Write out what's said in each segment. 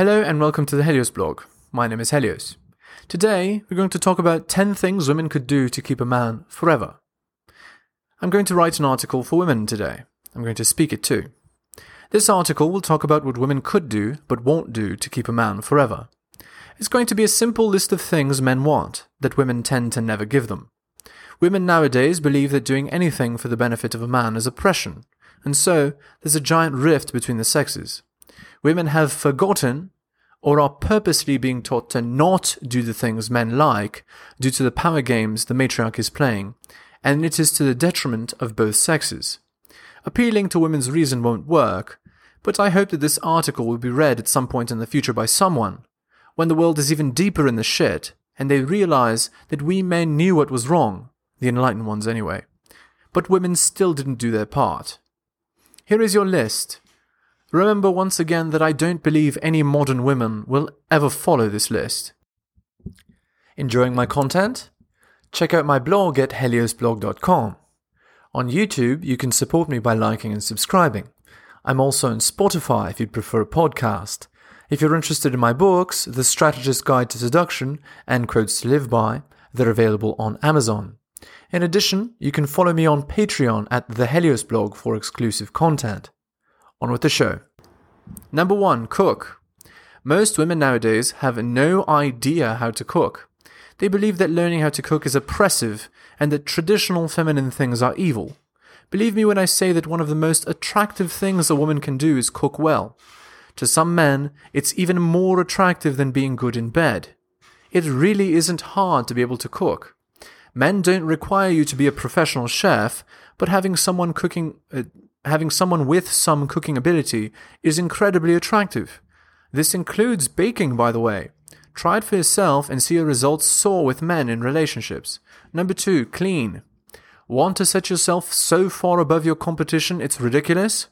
Hello and welcome to the Helios blog. My name is Helios. Today, we're going to talk about 10 things women could do to keep a man forever. I'm going to write an article for women today. I'm going to speak it too. This article will talk about what women could do but won't do to keep a man forever. It's going to be a simple list of things men want that women tend to never give them. Women nowadays believe that doing anything for the benefit of a man is oppression, and so there's a giant rift between the sexes. Women have forgotten or are purposely being taught to not do the things men like due to the power games the matriarch is playing, and it is to the detriment of both sexes. Appealing to women's reason won't work, but I hope that this article will be read at some point in the future by someone, when the world is even deeper in the shit, and they realize that we men knew what was wrong, the enlightened ones anyway. But women still didn't do their part. Here is your list. Remember once again that I don't believe any modern women will ever follow this list. Enjoying my content? Check out my blog at heliosblog.com. On YouTube, you can support me by liking and subscribing. I'm also on Spotify if you'd prefer a podcast. If you're interested in my books, The Strategist's Guide to Seduction and Quotes to Live By, they're available on Amazon. In addition, you can follow me on Patreon at the Helios blog for exclusive content. On with the show. Number one, cook. Most women nowadays have no idea how to cook. They believe that learning how to cook is oppressive and that traditional feminine things are evil. Believe me when I say that one of the most attractive things a woman can do is cook well. To some men, it's even more attractive than being good in bed. It really isn't hard to be able to cook. Men don't require you to be a professional chef, but having someone cooking, uh, having someone with some cooking ability is incredibly attractive. This includes baking, by the way. Try it for yourself and see your results soar with men in relationships. Number two, clean. Want to set yourself so far above your competition it's ridiculous?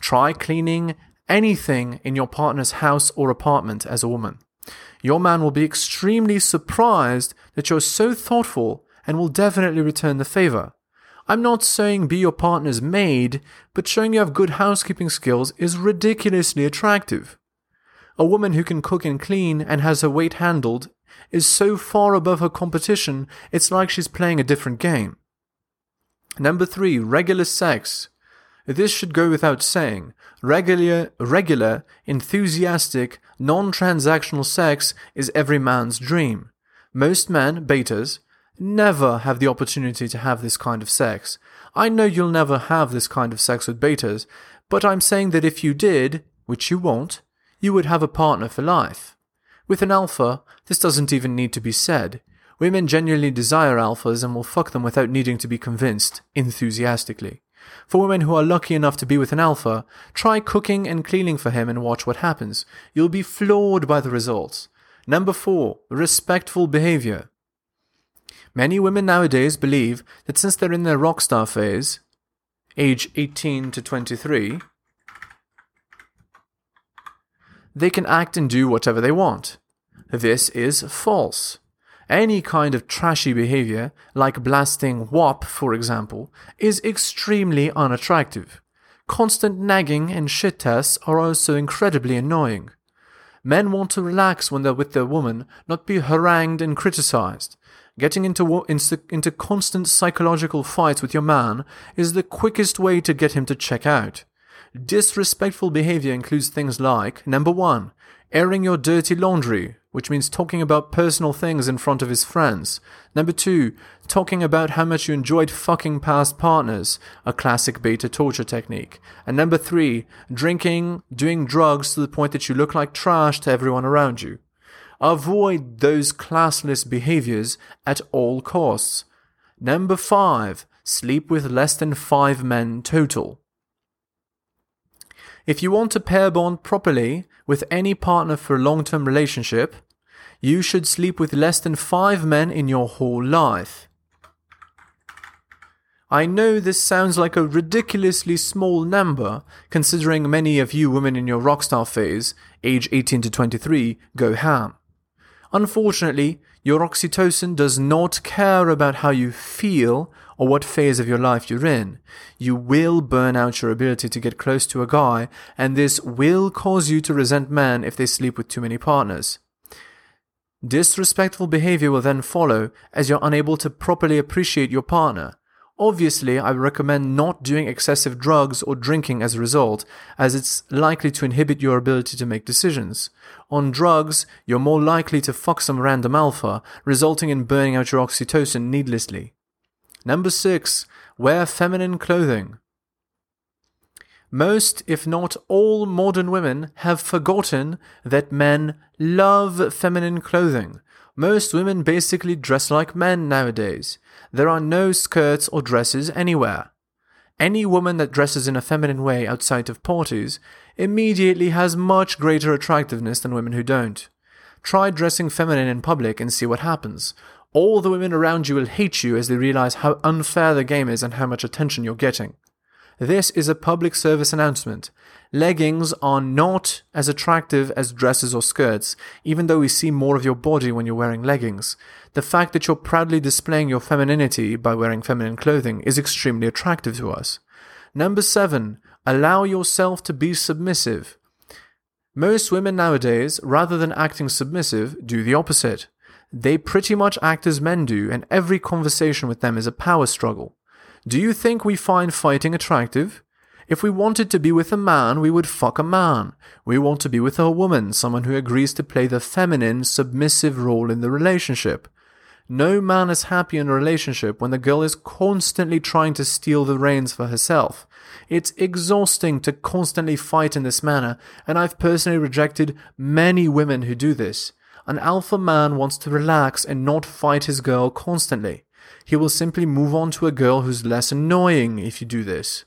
Try cleaning anything in your partner's house or apartment as a woman. Your man will be extremely surprised that you're so thoughtful and will definitely return the favor. I'm not saying be your partner's maid, but showing you have good housekeeping skills is ridiculously attractive. A woman who can cook and clean and has her weight handled is so far above her competition, it's like she's playing a different game. Number three, regular sex. This should go without saying. Regular, regular, enthusiastic, non-transactional sex is every man's dream. Most men, betas, never have the opportunity to have this kind of sex. I know you'll never have this kind of sex with betas, but I'm saying that if you did, which you won't, you would have a partner for life. With an alpha, this doesn't even need to be said. Women genuinely desire alphas and will fuck them without needing to be convinced, enthusiastically. For women who are lucky enough to be with an alpha, try cooking and cleaning for him and watch what happens. You'll be floored by the results. Number four, respectful behavior. Many women nowadays believe that since they're in their rock star phase, age 18 to 23, they can act and do whatever they want. This is false. Any kind of trashy behavior, like blasting WAP, for example, is extremely unattractive. Constant nagging and shit tests are also incredibly annoying. Men want to relax when they're with their woman, not be harangued and criticized. Getting into, into, into constant psychological fights with your man is the quickest way to get him to check out. Disrespectful behavior includes things like number one, airing your dirty laundry, which means talking about personal things in front of his friends. Number two, talking about how much you enjoyed fucking past partners, a classic beta torture technique. And number three, drinking, doing drugs to the point that you look like trash to everyone around you. Avoid those classless behaviors at all costs. Number five, sleep with less than five men total. If you want to pair bond properly with any partner for a long term relationship, you should sleep with less than five men in your whole life. I know this sounds like a ridiculously small number, considering many of you women in your rockstar phase, age 18 to 23, go ham. Unfortunately, Your oxytocin does not care about how you feel or what phase of your life you're in. You will burn out your ability to get close to a guy, and this will cause you to resent men if they sleep with too many partners. Disrespectful behavior will then follow as you're unable to properly appreciate your partner. Obviously, I recommend not doing excessive drugs or drinking as a result, as it's likely to inhibit your ability to make decisions. On drugs, you're more likely to fuck some random alpha, resulting in burning out your oxytocin needlessly. Number six, wear feminine clothing. Most, if not all, modern women have forgotten that men love feminine clothing. Most women basically dress like men nowadays. There are no skirts or dresses anywhere. Any woman that dresses in a feminine way outside of parties immediately has much greater attractiveness than women who don't. Try dressing feminine in public and see what happens all the women around you will hate you as they realize how unfair the game is and how much attention you're getting. This is a public service announcement. Leggings are not as attractive as dresses or skirts, even though we see more of your body when you're wearing leggings. The fact that you're proudly displaying your femininity by wearing feminine clothing is extremely attractive to us. Number seven, allow yourself to be submissive. Most women nowadays, rather than acting submissive, do the opposite. They pretty much act as men do, and every conversation with them is a power struggle. Do you think we find fighting attractive? If we wanted to be with a man, we would fuck a man. We want to be with a woman, someone who agrees to play the feminine, submissive role in the relationship. No man is happy in a relationship when the girl is constantly trying to steal the reins for herself. It's exhausting to constantly fight in this manner, and I've personally rejected many women who do this. An alpha man wants to relax and not fight his girl constantly. He will simply move on to a girl who's less annoying if you do this.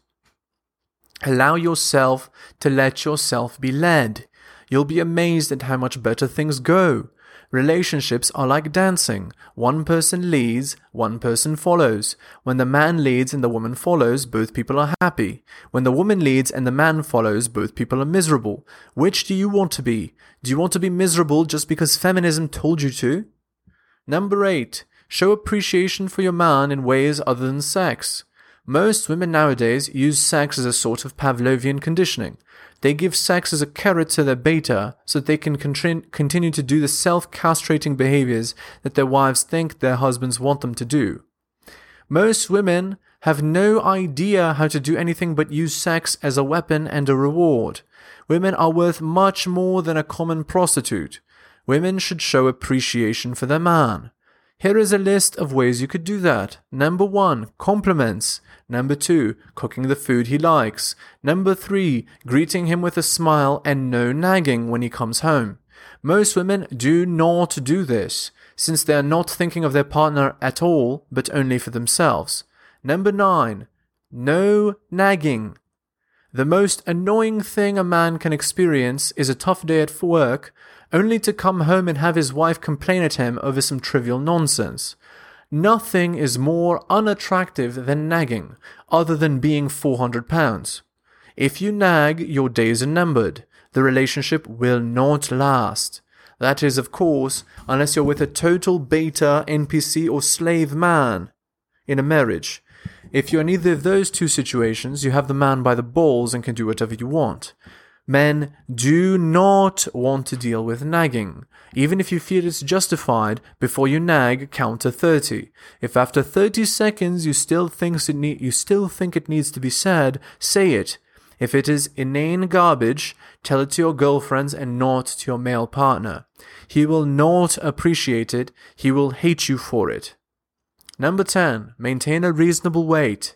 Allow yourself to let yourself be led. You'll be amazed at how much better things go. Relationships are like dancing. One person leads, one person follows. When the man leads and the woman follows, both people are happy. When the woman leads and the man follows, both people are miserable. Which do you want to be? Do you want to be miserable just because feminism told you to? Number 8. Show appreciation for your man in ways other than sex. Most women nowadays use sex as a sort of Pavlovian conditioning. They give sex as a carrot to their beta so that they can continue to do the self castrating behaviors that their wives think their husbands want them to do. Most women have no idea how to do anything but use sex as a weapon and a reward. Women are worth much more than a common prostitute. Women should show appreciation for their man. Here is a list of ways you could do that. Number one, compliments. Number two, cooking the food he likes. Number three, greeting him with a smile and no nagging when he comes home. Most women do not do this, since they are not thinking of their partner at all, but only for themselves. Number nine, no nagging. The most annoying thing a man can experience is a tough day at work, only to come home and have his wife complain at him over some trivial nonsense. Nothing is more unattractive than nagging, other than being 400 pounds. If you nag, your days are numbered. The relationship will not last. That is, of course, unless you're with a total beta, NPC, or slave man in a marriage. If you're in either of those two situations, you have the man by the balls and can do whatever you want. Men do not want to deal with nagging. Even if you feel it's justified, before you nag, count to 30. If after 30 seconds you still, thinks it ne- you still think it needs to be said, say it. If it is inane garbage, tell it to your girlfriends and not to your male partner. He will not appreciate it, he will hate you for it. Number 10. Maintain a reasonable weight.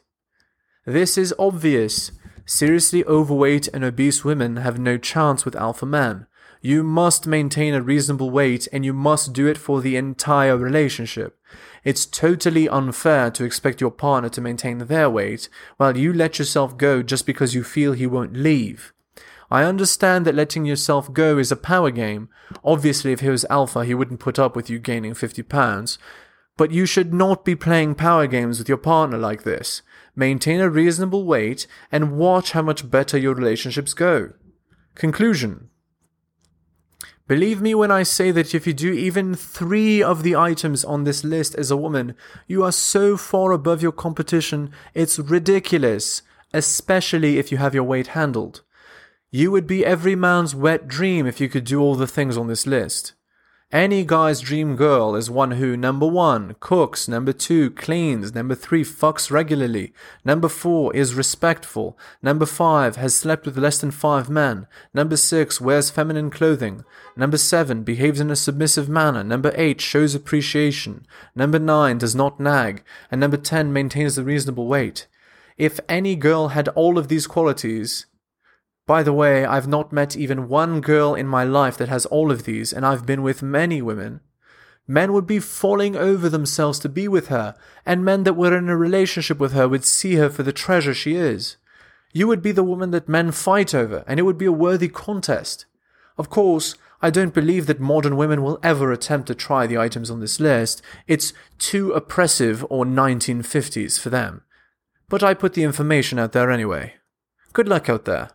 This is obvious. Seriously overweight and obese women have no chance with alpha men. You must maintain a reasonable weight and you must do it for the entire relationship. It's totally unfair to expect your partner to maintain their weight while you let yourself go just because you feel he won't leave. I understand that letting yourself go is a power game. Obviously, if he was alpha, he wouldn't put up with you gaining 50 pounds. But you should not be playing power games with your partner like this maintain a reasonable weight, and watch how much better your relationships go. Conclusion Believe me when I say that if you do even three of the items on this list as a woman, you are so far above your competition, it's ridiculous, especially if you have your weight handled. You would be every man's wet dream if you could do all the things on this list. Any guy's dream girl is one who, number one, cooks, number two, cleans, number three, fucks regularly, number four, is respectful, number five, has slept with less than five men, number six, wears feminine clothing, number seven, behaves in a submissive manner, number eight, shows appreciation, number nine, does not nag, and number ten, maintains a reasonable weight. If any girl had all of these qualities, by the way, I've not met even one girl in my life that has all of these, and I've been with many women. Men would be falling over themselves to be with her, and men that were in a relationship with her would see her for the treasure she is. You would be the woman that men fight over, and it would be a worthy contest. Of course, I don't believe that modern women will ever attempt to try the items on this list. It's too oppressive or 1950s for them. But I put the information out there anyway. Good luck out there.